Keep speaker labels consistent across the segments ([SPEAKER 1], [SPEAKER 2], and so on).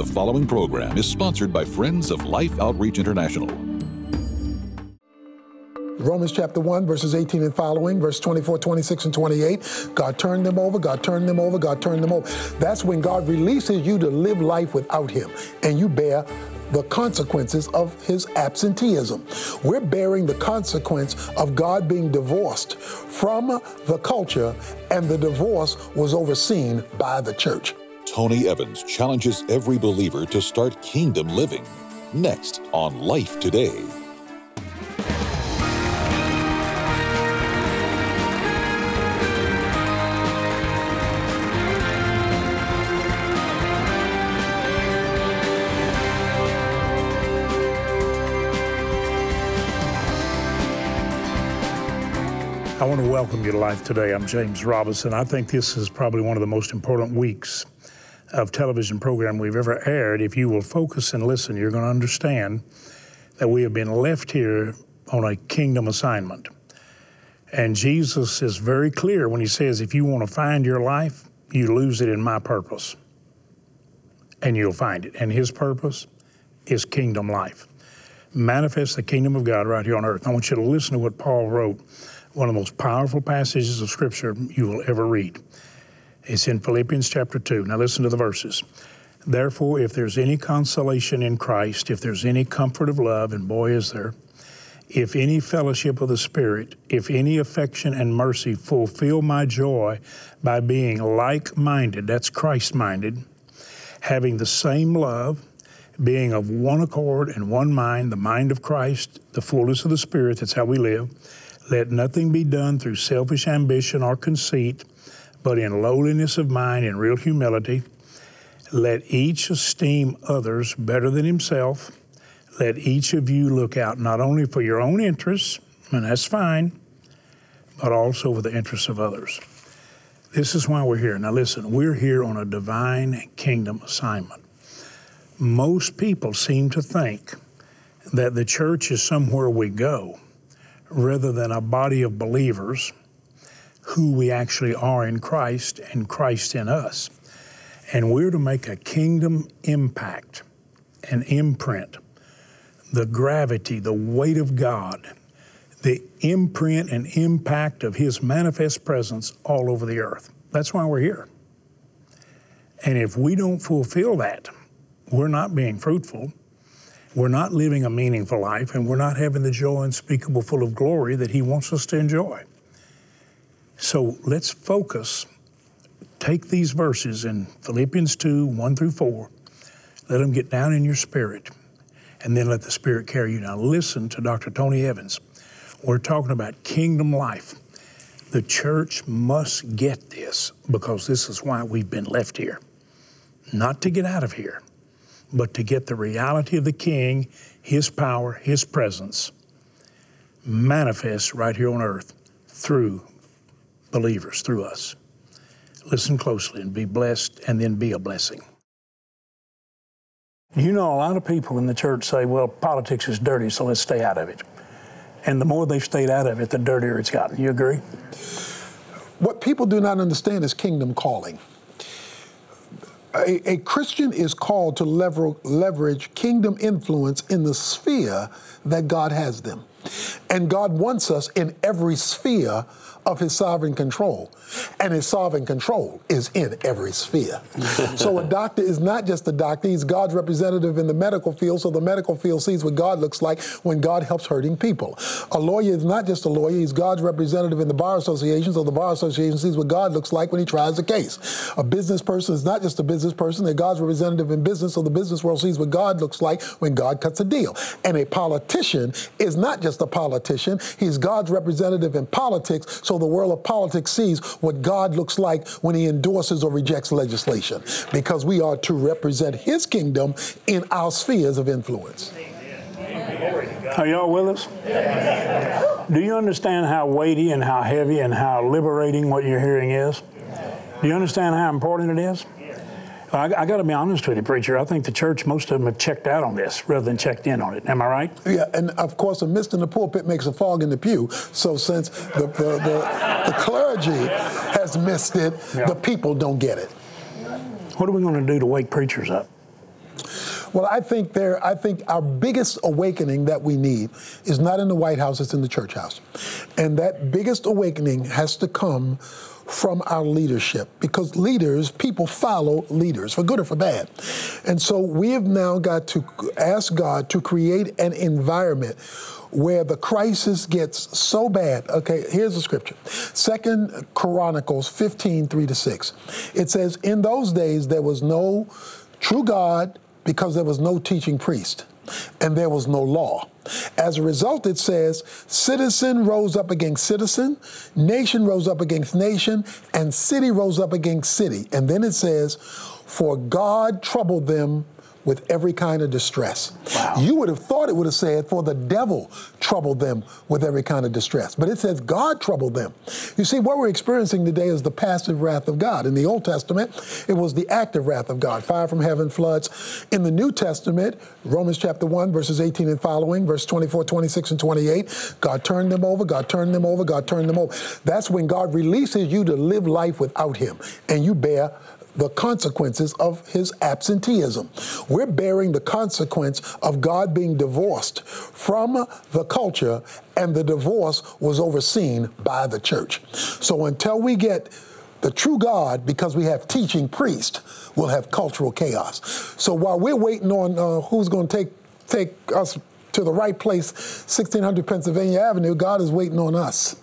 [SPEAKER 1] The following program is sponsored by Friends of Life Outreach International.
[SPEAKER 2] Romans chapter 1, verses 18 and following, verse 24, 26, and 28. God turned them over, God turned them over, God turned them over. That's when God releases you to live life without Him, and you bear the consequences of his absenteeism. We're bearing the consequence of God being divorced from the culture, and the divorce was overseen by the church.
[SPEAKER 1] Tony Evans challenges every believer to start kingdom living. Next on Life Today.
[SPEAKER 3] I want to welcome you to Life Today. I'm James Robison. I think this is probably one of the most important weeks of television program we've ever aired. If you will focus and listen, you're going to understand that we have been left here on a kingdom assignment. And Jesus is very clear when he says, if you want to find your life, you lose it in my purpose. And you'll find it. And his purpose is kingdom life. Manifest the kingdom of God right here on earth. I want you to listen to what Paul wrote one of the most powerful passages of Scripture you will ever read. It's in Philippians chapter 2. Now listen to the verses. Therefore, if there's any consolation in Christ, if there's any comfort of love, and boy is there, if any fellowship of the Spirit, if any affection and mercy, fulfill my joy by being like minded, that's Christ minded, having the same love, being of one accord and one mind, the mind of Christ, the fullness of the Spirit, that's how we live let nothing be done through selfish ambition or conceit, but in lowliness of mind and real humility. Let each esteem others better than himself. Let each of you look out not only for your own interests, and that's fine, but also for the interests of others. This is why we're here. Now, listen, we're here on a divine kingdom assignment. Most people seem to think that the church is somewhere we go rather than a body of believers who we actually are in Christ and Christ in us. And we're to make a kingdom impact, an imprint, the gravity, the weight of God, the imprint and impact of His manifest presence all over the earth. That's why we're here. And if we don't fulfill that, we're not being fruitful we're not living a meaningful life and we're not having the joy unspeakable full of glory that He wants us to enjoy. So let's focus. Take these verses in Philippians 2 1 through 4, let them get down in your spirit, and then let the Spirit carry you. Now, listen to Dr. Tony Evans. We're talking about kingdom life. The church must get this because this is why we've been left here. Not to get out of here, but to get the reality of the King, His power, His presence manifest right here on earth through believers, through us. Listen closely and be blessed, and then be a blessing. You know, a lot of people in the church say, well, politics is dirty, so let's stay out of it. And the more they've stayed out of it, the dirtier it's gotten. You agree?
[SPEAKER 2] What people do not understand is kingdom calling a, a, Christian is called to lever, leverage kingdom influence in the sphere that God has them. And God wants us in every sphere of his sovereign control. And his sovereign control is in every sphere. so a doctor is not just a doctor, he's God's representative in the medical field, so the medical field sees what God looks like when God helps hurting people. A lawyer is not just a lawyer, he's God's representative in the Bar Association, so the Bar Association sees what God looks like when he tries a case. A business person is not just a business person, they're God's representative in business, so the business world sees what God looks like when God cuts a deal. And a politician is not just a politician, he's God's representative in politics, so the world of politics sees what God looks like when he endorses or rejects legislation, because we are to represent his kingdom in our spheres of influence.
[SPEAKER 3] Are y'all with us? Do you understand how weighty and how heavy and how liberating what you're hearing is? Do you understand how important it is? I, I got to be honest with you, preacher. I think the church, most of them have checked out on this rather than checked in on it. Am I right?
[SPEAKER 2] Yeah, and of course, a mist in the pulpit makes a fog in the pew. So since the, the, the, the clergy has missed it, yeah. the people don't get it.
[SPEAKER 3] What are we going to do to wake preachers up?
[SPEAKER 2] Well, I think there. I think our biggest awakening that we need is not in the White House; it's in the church house, and that biggest awakening has to come from our leadership because leaders, people follow leaders for good or for bad. And so we have now got to ask God to create an environment where the crisis gets so bad. Okay, here's the scripture. Second Chronicles 15, 3 to 6. It says, In those days there was no true God because there was no teaching priest and there was no law. As a result, it says, citizen rose up against citizen, nation rose up against nation, and city rose up against city. And then it says, for God troubled them with every kind of distress. Wow. You would have thought it would have said, For the devil troubled them with every kind of distress. But it says, God troubled them. You see, what we're experiencing today is the passive wrath of God. In the Old Testament, it was the active wrath of God fire from heaven, floods. In the New Testament, Romans chapter 1, verses 18 and following, verse 24, 26, and 28, God turned them over, God turned them over, God turned them over. That's when God releases you to live life without Him, and you bear the consequences of his absenteeism. We're bearing the consequence of God being divorced from the culture, and the divorce was overseen by the church. So until we get the true God, because we have teaching priests, we'll have cultural chaos. So while we're waiting on uh, who's going to take take us to the right place, 1600 Pennsylvania Avenue, God is waiting on us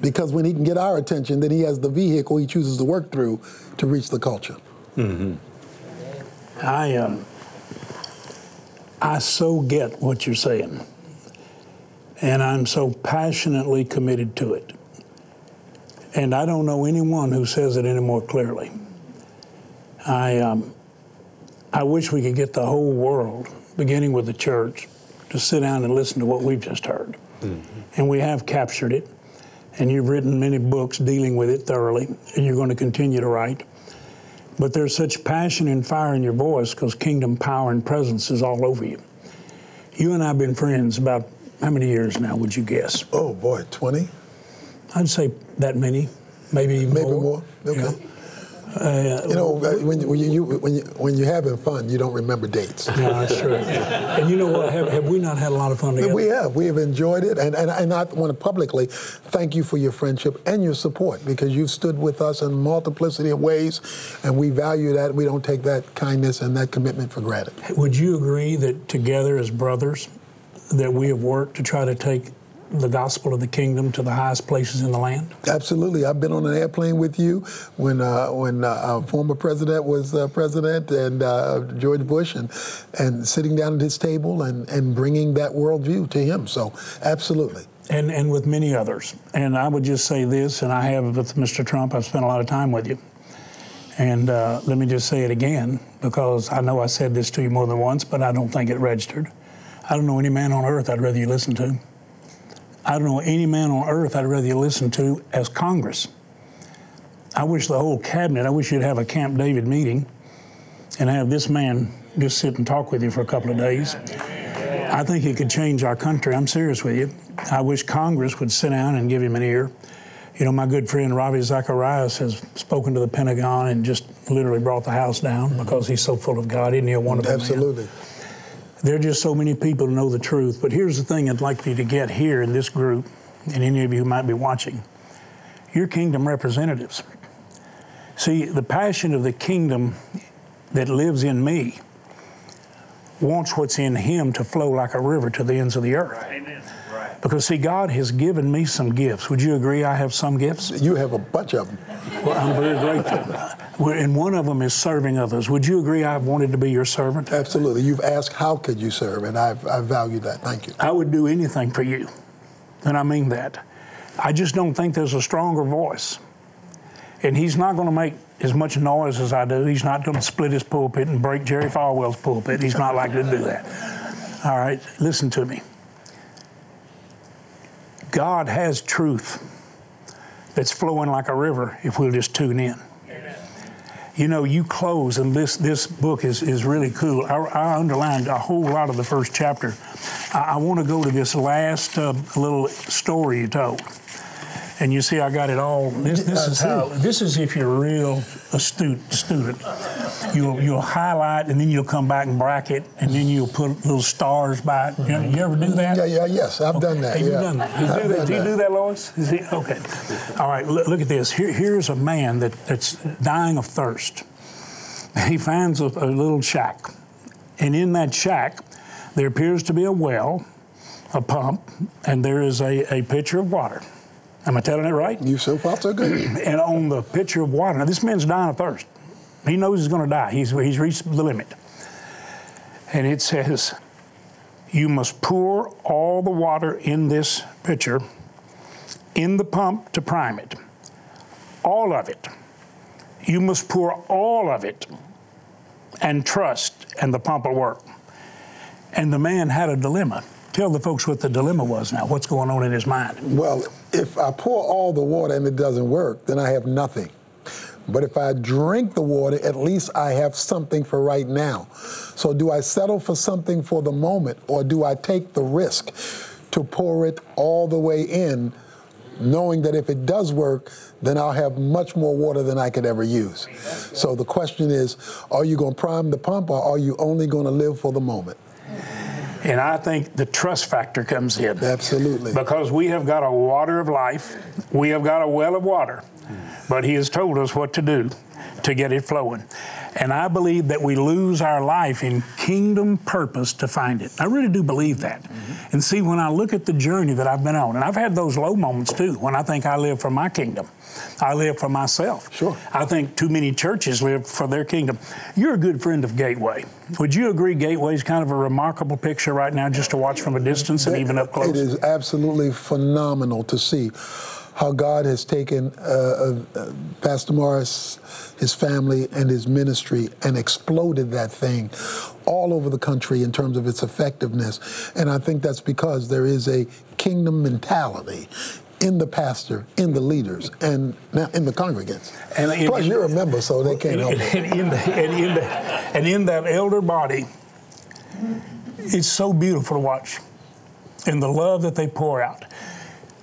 [SPEAKER 2] because when he can get our attention, then he has the vehicle he chooses to work through to reach the culture.
[SPEAKER 3] Mm-hmm. I um, I so get what you're saying, and I'm so passionately committed to it. And I don't know anyone who says it any more clearly. I um, I wish we could get the whole world, beginning with the church, to sit down and listen to what we've just heard. Mm-hmm. And we have captured it and you've written many books dealing with it thoroughly, and you're going to continue to write. But there's such passion and fire in your voice because kingdom power and presence is all over you. You and I have been friends about how many years now, would you guess?
[SPEAKER 2] Oh, boy, 20?
[SPEAKER 3] I'd say that many, maybe,
[SPEAKER 2] maybe more.
[SPEAKER 3] more.
[SPEAKER 2] Okay. Yeah. Uh, you know, when, when, you, when, you, when you're having fun, you don't remember dates.
[SPEAKER 3] Yeah, that's true. and you know what? Have, have, we not had a lot of fun together?
[SPEAKER 2] We have. We have enjoyed it. And, and, and I want to publicly thank you for your friendship and your support because you've stood with us in multiplicity of ways, and we value that. We don't take that kindness and that commitment for granted.
[SPEAKER 3] Would you agree that together as brothers, that we have worked to try to take the gospel of the kingdom to the highest places in the land?
[SPEAKER 2] Absolutely. I've been on an airplane with you when uh, when uh, our former president was uh, president and uh, George Bush, and and sitting down at his table and and bringing that worldview to him. So absolutely.
[SPEAKER 3] And and with many others. And I would just say this, and I have with Mr. Trump. I've spent a lot of time with you. And uh, let me just say it again, because I know I said this to you more than once, but I don't think it registered. I don't know any man on earth I'd rather you listen to. I don't know any man on earth I'd rather you listen to as Congress. I wish the whole cabinet, I wish you'd have a Camp David meeting and have this man just sit and talk with you for a couple of days. I think he could change our country. I'm serious with you. I wish Congress would sit down and give him an ear. You know, my good friend Ravi Zacharias has spoken to the Pentagon and just literally brought the house down because he's so full of God. Isn't he a wonderful
[SPEAKER 2] Absolutely.
[SPEAKER 3] man? There are just so many people to know the truth. But here's the thing I'd like you to get here in this group, and any of you who might be watching. You're kingdom representatives. See, the passion of the kingdom that lives in me wants what's in him to flow like a river to the ends of the earth. Right. Amen. Right. Because, see, God has given me some gifts. Would you agree I have some gifts?
[SPEAKER 2] You have a bunch of them.
[SPEAKER 3] Well, I'm very grateful. And one of them is serving others. Would you agree I've wanted to be your servant?
[SPEAKER 2] Absolutely. You've asked, how could you serve? And I've, I value that. Thank you.
[SPEAKER 3] I would do anything for you. And I mean that. I just don't think there's a stronger voice. And he's not going to make as much noise as I do. He's not going to split his pulpit and break Jerry Falwell's pulpit. He's not likely to do that. All right, listen to me. God has truth that's flowing like a river if we'll just tune in. You know, you close, and this, this book is, is really cool. I, I underlined a whole lot of the first chapter. I, I want to go to this last uh, little story you told. And you see, I got it all. This, this is how. This is if you're a real astute student. You'll you'll highlight and then you'll come back and bracket and then you'll put little stars by it. You, you ever do mm-hmm. that?
[SPEAKER 2] Yeah, yeah, yes, I've okay. done that.
[SPEAKER 3] Have
[SPEAKER 2] yeah.
[SPEAKER 3] you done that? You do that? Do you do that, Lois? He, okay. All right. Look, look, at this. Here, here's a man that, that's dying of thirst. He finds a, a little shack, and in that shack, there appears to be a well, a pump, and there is a, a pitcher of water. Am I telling it right?
[SPEAKER 2] You so far so good.
[SPEAKER 3] and on the pitcher of water, now this man's dying of thirst. He knows he's going to die. He's, he's reached the limit. And it says, You must pour all the water in this pitcher in the pump to prime it. All of it. You must pour all of it and trust, and the pump will work. And the man had a dilemma. Tell the folks what the dilemma was now. What's going on in his mind?
[SPEAKER 2] Well, if I pour all the water and it doesn't work, then I have nothing. But if I drink the water, at least I have something for right now. So do I settle for something for the moment or do I take the risk to pour it all the way in, knowing that if it does work, then I'll have much more water than I could ever use. So the question is, are you going to prime the pump or are you only going to live for the moment?
[SPEAKER 3] And I think the trust factor comes in.
[SPEAKER 2] Absolutely.
[SPEAKER 3] Because we have got a water of life, we have got a well of water, but He has told us what to do to get it flowing. And I believe that we lose our life in kingdom purpose to find it. I really do believe that. Mm-hmm. And see, when I look at the journey that I've been on, and I've had those low moments too, when I think I live for my kingdom. I live for myself.
[SPEAKER 2] Sure.
[SPEAKER 3] I think too many churches live for their kingdom. You're a good friend of Gateway. Would you agree Gateway is kind of a remarkable picture right now just to watch from a distance and even up close?
[SPEAKER 2] It is absolutely phenomenal to see how God has taken uh, uh, Pastor Morris, his family, and his ministry and exploded that thing all over the country in terms of its effectiveness. And I think that's because there is a kingdom mentality in the pastor, in the leaders, and now in the congregants. And in, Plus, you're a member, so they can't help
[SPEAKER 3] and, and, in the, and, in the, and in that elder body, it's so beautiful to watch, and the love that they pour out.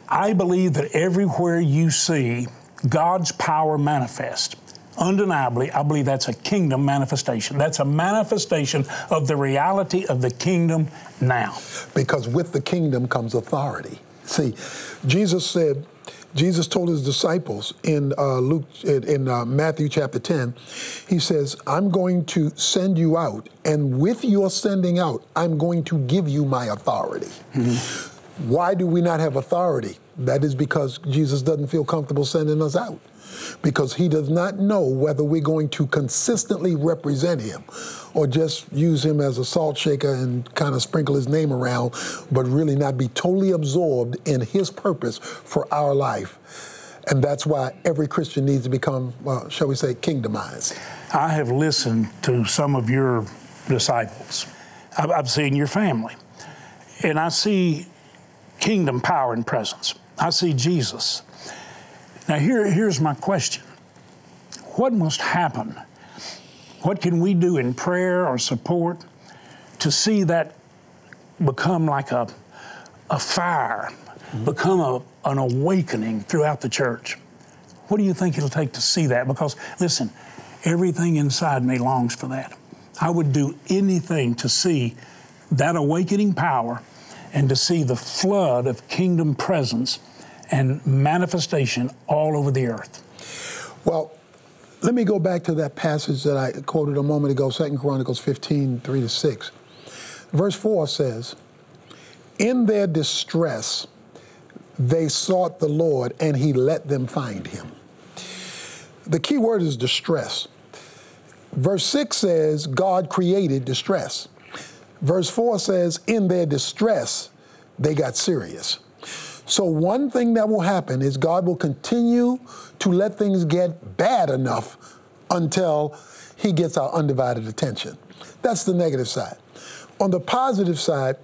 [SPEAKER 3] I believe that everywhere you see God's power manifest, undeniably, I believe that's a kingdom manifestation. That's a manifestation of the reality of the kingdom now.
[SPEAKER 2] Because with the kingdom comes authority. See, Jesus said, Jesus told his disciples in uh, Luke, in uh, Matthew chapter 10, he says, I'm going to send you out, and with your sending out, I'm going to give you my authority. Mm-hmm. Why do we not have authority? That is because Jesus doesn't feel comfortable sending us out because he does not know whether we're going to consistently represent him or just use him as a salt shaker and kind of sprinkle his name around, but really not be totally absorbed in his purpose for our life. And that's why every Christian needs to become, well, shall we say, kingdomized.
[SPEAKER 3] I have listened to some of your disciples. I've seen your family. And I see kingdom power and presence. I see Jesus. Now, here, here's my question What must happen? What can we do in prayer or support to see that become like a, a fire, mm-hmm. become a, an awakening throughout the church? What do you think it'll take to see that? Because, listen, everything inside me longs for that. I would do anything to see that awakening power and to see the flood of kingdom presence and manifestation all over the earth.
[SPEAKER 2] Well, let me go back to that passage that I quoted a moment ago, 2 Chronicles 15, 3 to 6. Verse 4 says, In their distress, they sought the Lord, and he let them find him. The key word is distress. Verse 6 says, God created distress. Verse 4 says, In their distress, they got serious. So, one thing that will happen is God will continue to let things get bad enough until He gets our undivided attention. That's the negative side. On the positive side,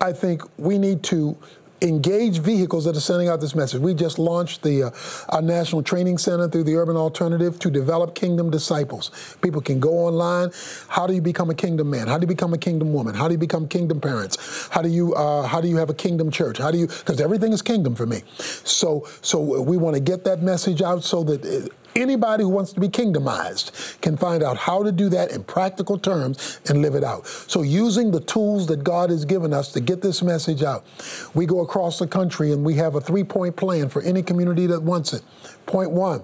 [SPEAKER 2] I think we need to engage vehicles that are sending out this message. We just launched the uh, our national training center through the Urban Alternative to develop kingdom disciples. People can go online. How do you become a kingdom man? How do you become a kingdom woman? How do you become kingdom parents? How do you uh, how do you have a kingdom church? How do you because everything is kingdom for me. So so we want to get that message out so that uh, Anybody who wants to be kingdomized can find out how to do that in practical terms and live it out. So, using the tools that God has given us to get this message out, we go across the country and we have a three point plan for any community that wants it. Point one,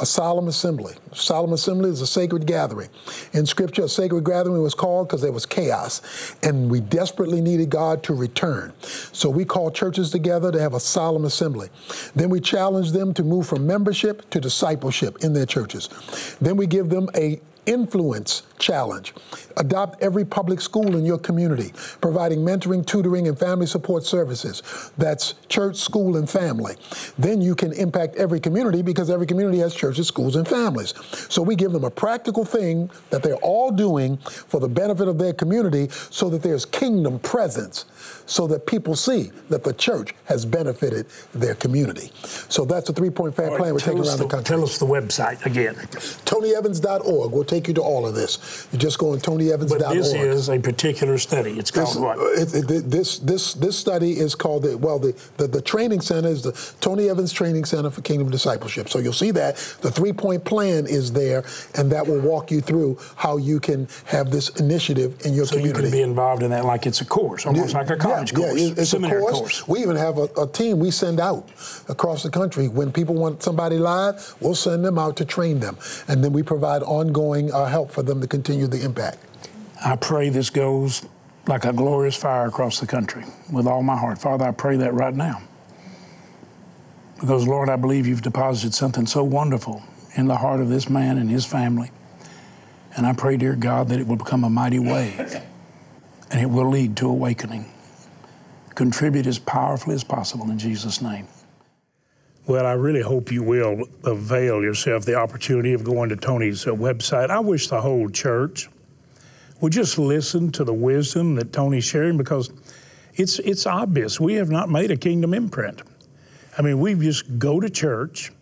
[SPEAKER 2] a solemn assembly. Solemn assembly is a sacred gathering. In Scripture, a sacred gathering was called because there was chaos, and we desperately needed God to return. So we call churches together to have a solemn assembly. Then we challenge them to move from membership to discipleship in their churches. Then we give them a influence challenge. Adopt every public school in your community, providing mentoring, tutoring, and family support services. That's church, school, and family. Then you can impact every community because every community has churches, schools, and families. So we give them a practical thing that they're all doing for the benefit of their community so that there's kingdom presence, so that people see that the church has benefited their community. So that's a three point plan right, we're taking around the, the, country.
[SPEAKER 3] Tell us the website again.
[SPEAKER 2] TonyEvans.org. We'll take you to all of this. You just go on TonyEvans.org.
[SPEAKER 3] But this is a particular study. It's called
[SPEAKER 2] this,
[SPEAKER 3] what?
[SPEAKER 2] It, it, this this this study is called the well the, the the training center is the Tony Evans Training Center for Kingdom Discipleship. So you'll see that the three point plan is there, and that will walk you through how you can have this initiative in your
[SPEAKER 3] so
[SPEAKER 2] community.
[SPEAKER 3] So you can be involved in that like it's a course, almost yeah, like a college
[SPEAKER 2] yeah,
[SPEAKER 3] course,
[SPEAKER 2] yeah, it's
[SPEAKER 3] seminary
[SPEAKER 2] a course.
[SPEAKER 3] course.
[SPEAKER 2] We even have a, a team we send out across the country when people want somebody live. We'll send them out to train them, and then we provide ongoing uh, help for them to continue the impact.
[SPEAKER 3] I pray this goes like a glorious fire across the country with all my heart. Father, I pray that right now. Because, Lord, I believe you've deposited something so wonderful in the heart of this man and his family. And I pray, dear God, that it will become a mighty wave and it will lead to awakening. Contribute as powerfully as possible in Jesus' name. Well, I really hope you will avail yourself the opportunity of going to Tony's uh, website. I wish the whole church would just listen to the wisdom that Tony's sharing because it's it's obvious we have not made a kingdom imprint. I mean, we just go to church,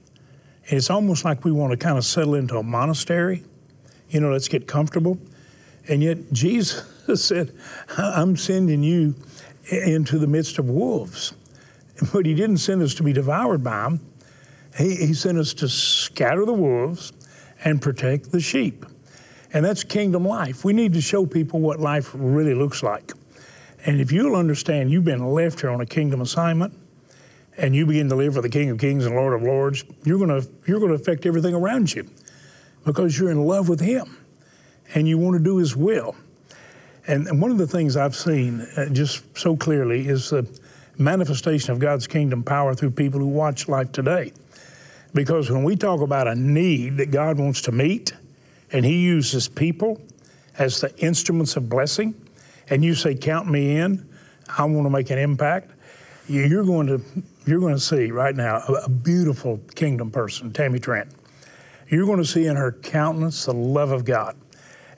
[SPEAKER 3] and it's almost like we want to kind of settle into a monastery. You know, let's get comfortable. And yet Jesus said, "I'm sending you into the midst of wolves." But he didn't send us to be devoured by them. He, he sent us to scatter the wolves and protect the sheep. And that's kingdom life. We need to show people what life really looks like. And if you'll understand you've been left here on a kingdom assignment and you begin to live for the King of Kings and Lord of Lords, you're going to you're going to affect everything around you because you're in love with him and you want to do his will. And, and one of the things I've seen uh, just so clearly is the manifestation of God's kingdom power through people who watch life today. Because when we talk about a need that God wants to meet, and He uses people as the instruments of blessing, and you say, Count me in, I want to make an impact, you're going to, you're going to see right now a, beautiful kingdom person, Tammy Trent. You're going to see in her countenance the love of God,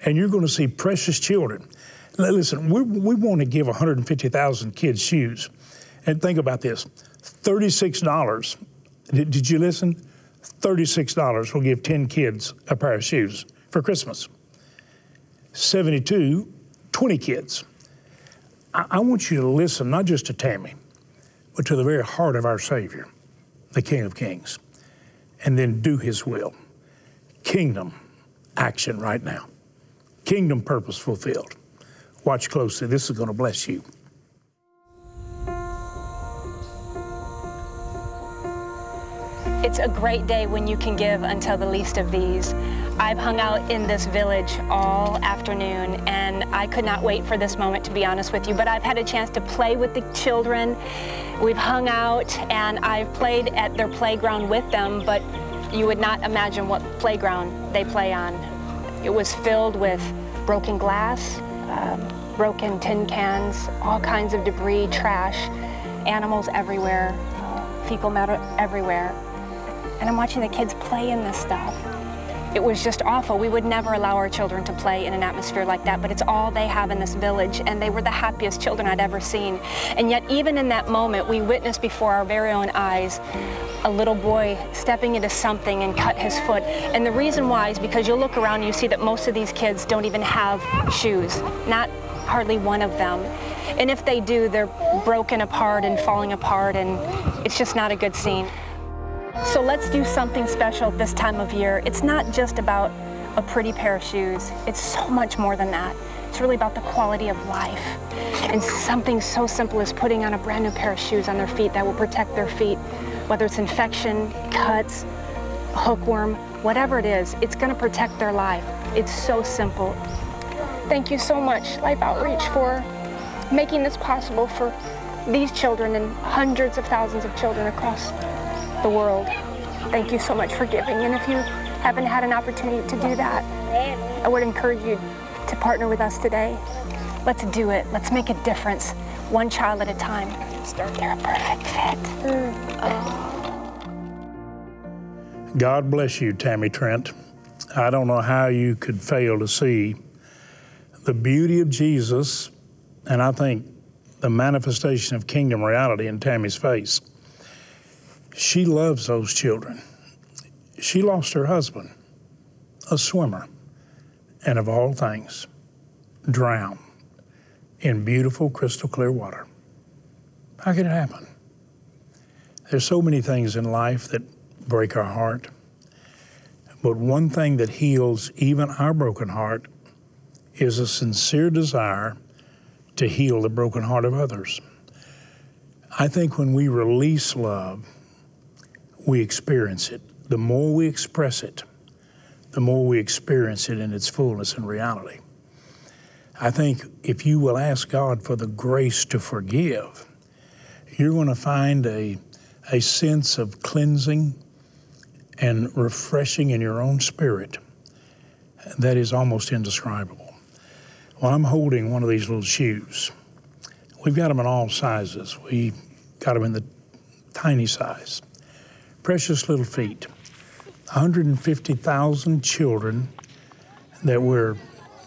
[SPEAKER 3] and you're going to see precious children. Listen, we, we want to give 150,000 kids shoes. And think about this $36. Did, did you listen? $36 will give 10 kids a pair of shoes for Christmas. 72, 20 kids. I, I want you to listen not just to Tammy, but to the very heart of our Savior, the King of Kings, and then do His will. Kingdom action right now. Kingdom purpose fulfilled. Watch closely. This is going to bless you.
[SPEAKER 4] It's a great day when you can give until the least of these. I've hung out in this village all afternoon and I could not wait for this moment to be honest with you, but I've had a chance to play with the children. We've hung out and I've played at their playground with them, but you would not imagine what playground they play on. It was filled with broken glass, um, broken tin cans, all kinds of debris, trash, animals everywhere, fecal matter everywhere and I'm watching the kids play in this stuff. it was just awful. We would never allow our children to play in an atmosphere like that, but it's all they have in this village, and they were the happiest children I'd ever seen. And yet, even in that moment, we witnessed before our very own eyes a little boy stepping into something and cut his foot. And the reason why is because you'll look around and you see that most of these kids don't even have shoes, not hardly one of them. And if they do, they're broken apart and falling apart, and it's just not a good scene. So let's do something special this time of year. It's not just about a pretty pair of shoes, it's so much more than that. It's really about the quality of life. And something so simple as putting on a brand new pair of shoes on their feet that will protect their feet, whether it's infection, cuts, hookworm, whatever it is, it's going to protect their life. It's so simple. Thank you so much, Life Outreach, for making this possible for these children and hundreds of thousands of children across the world. Thank you so much for giving. And if you haven't had an opportunity to do that, I would encourage you to partner with us today. Let's do it. Let's make a difference, one child at a time. They're a perfect fit. Mm.
[SPEAKER 3] God bless you, Tammy Trent. I don't know how you could fail to see the beauty of Jesus, and I think the manifestation of kingdom reality in Tammy's face. She loves those children. She lost her husband, a swimmer, and of all things, drowned in beautiful, crystal clear water. How could it happen? There's so many things in life that break our heart. But one thing that heals even our broken heart is a sincere desire to heal the broken heart of others. I think when we release love, we experience it. The more we express it, the more we experience it in its fullness and reality. I think if you will ask God for the grace to forgive, you're going to find a, a sense of cleansing and refreshing in your own spirit that is almost indescribable. Well, I'm holding one of these little shoes. We've got them in all sizes. We got them in the tiny size. Precious little feet. 150,000 children that we're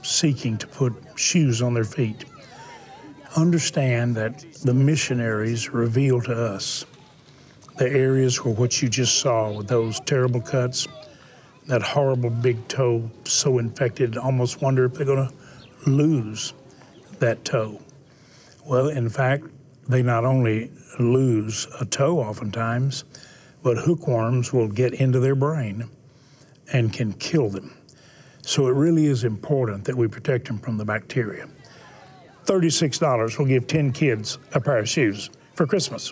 [SPEAKER 3] seeking to put shoes on their feet. Understand that the missionaries reveal to us the areas where what you just saw with those terrible cuts, that horrible big toe so infected, almost wonder if they're going to lose that toe. Well, in fact, they not only lose a toe oftentimes, but hookworms will get into their brain and can kill them. So it really is important that we protect them from the bacteria. $36 will give 10 kids a pair of shoes for Christmas.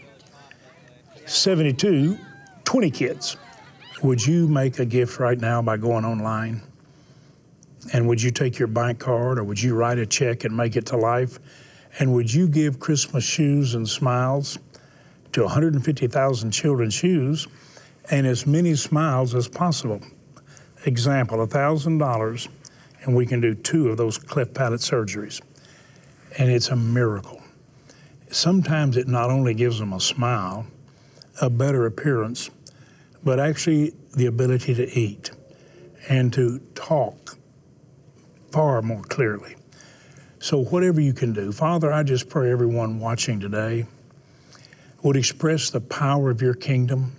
[SPEAKER 3] 72, 20 kids. Would you make a gift right now by going online? And would you take your bank card or would you write a check and make it to life? And would you give Christmas shoes and smiles to 150,000 children's shoes and as many smiles as possible? Example, $1,000 and we can do two of those cleft palate surgeries. And it's a miracle. Sometimes it not only gives them a smile, a better appearance, but actually the ability to eat and to talk far more clearly. So, whatever you can do, Father, I just pray everyone watching today would express the power of your kingdom,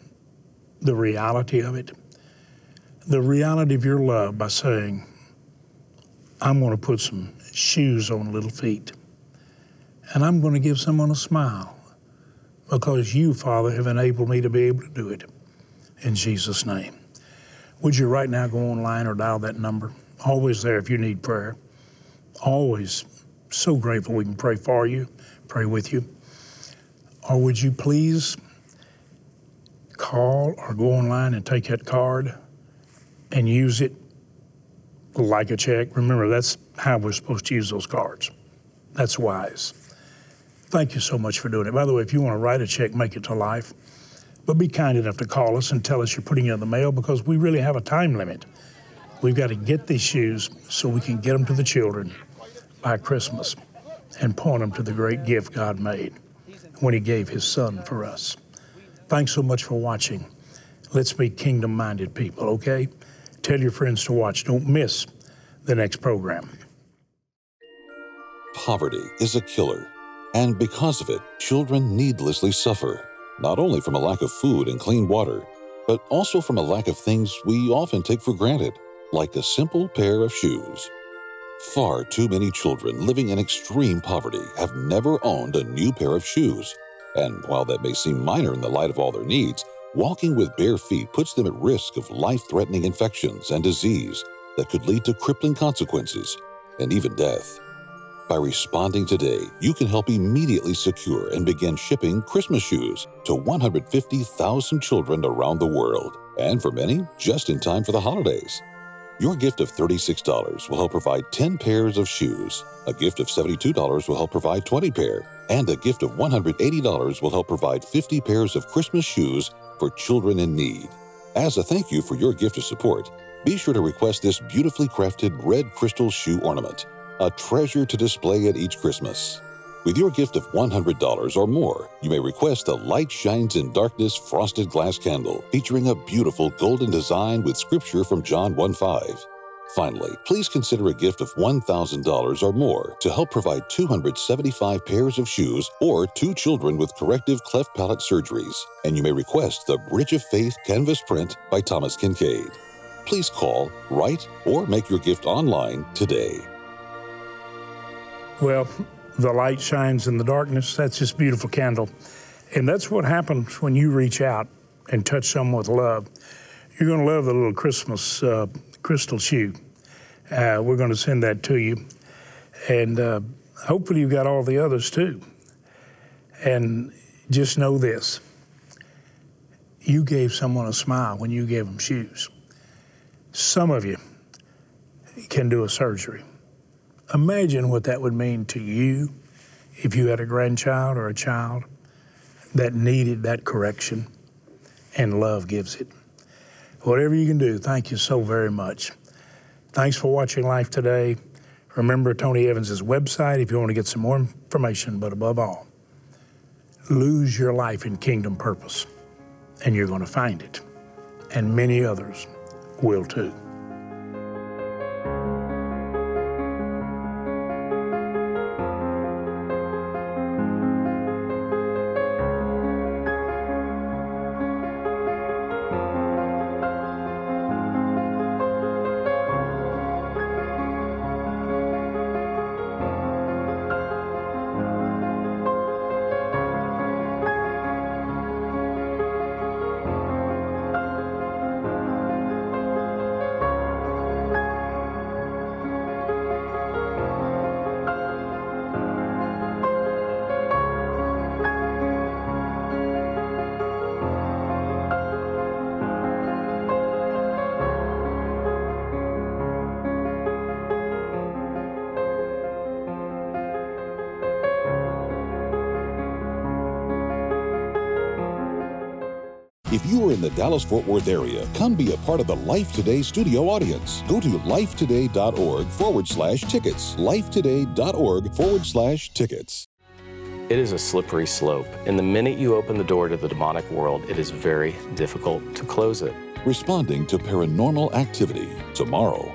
[SPEAKER 3] the reality of it, the reality of your love by saying, I'm going to put some shoes on little feet, and I'm going to give someone a smile because you, Father, have enabled me to be able to do it. In Jesus' name. Would you right now go online or dial that number? Always there if you need prayer. Always so grateful we can pray for you, pray with you. Or would you please call or go online and take that card and use it like a check? Remember, that's how we're supposed to use those cards. That's wise. Thank you so much for doing it. By the way, if you want to write a check, make it to life. But be kind enough to call us and tell us you're putting it in the mail because we really have a time limit. We've got to get these shoes so we can get them to the children by Christmas and point them to the great gift God made when He gave His Son for us. Thanks so much for watching. Let's be kingdom minded people, okay? Tell your friends to watch. Don't miss the next program.
[SPEAKER 1] Poverty is a killer, and because of it, children needlessly suffer, not only from a lack of food and clean water, but also from a lack of things we often take for granted, like a simple pair of shoes. Far too many children living in extreme poverty have never owned a new pair of shoes. And while that may seem minor in the light of all their needs, walking with bare feet puts them at risk of life threatening infections and disease that could lead to crippling consequences and even death. By responding today, you can help immediately secure and begin shipping Christmas shoes to 150,000 children around the world, and for many, just in time for the holidays. Your gift of $36 will help provide 10 pairs of shoes. A gift of $72 will help provide 20 pair, and a gift of $180 will help provide 50 pairs of Christmas shoes for children in need. As a thank you for your gift of support, be sure to request this beautifully crafted red crystal shoe ornament, a treasure to display at each Christmas. With your gift of $100 or more, you may request the Light Shines in Darkness frosted glass candle featuring a beautiful golden design with scripture from John 1 5. Finally, please consider a gift of $1,000 or more to help provide 275 pairs of shoes or two children with corrective cleft palate surgeries, and you may request the Bridge of Faith canvas print by Thomas Kinkade. Please call, write, or make your gift online today.
[SPEAKER 3] Well, the light shines in the darkness. That's this beautiful candle. And that's what happens when you reach out and touch someone with love. You're going to love the little Christmas uh, crystal shoe. Uh, we're going to send that to you. And uh, hopefully, you've got all the others too. And just know this you gave someone a smile when you gave them shoes. Some of you can do a surgery. Imagine what that would mean to you if you had a grandchild or a child that needed that correction, and love gives it. Whatever you can do, thank you so very much. Thanks for watching Life Today. Remember Tony Evans' website if you want to get some more information, but above all, lose your life in kingdom purpose, and you're going to find it. And many others will too.
[SPEAKER 1] If you are in the Dallas Fort Worth area, come be a part of the Life Today studio audience. Go to lifetoday.org forward slash tickets. Lifetoday.org forward slash tickets.
[SPEAKER 5] It is a slippery slope, and the minute you open the door to the demonic world, it is very difficult to close it.
[SPEAKER 1] Responding to paranormal activity tomorrow.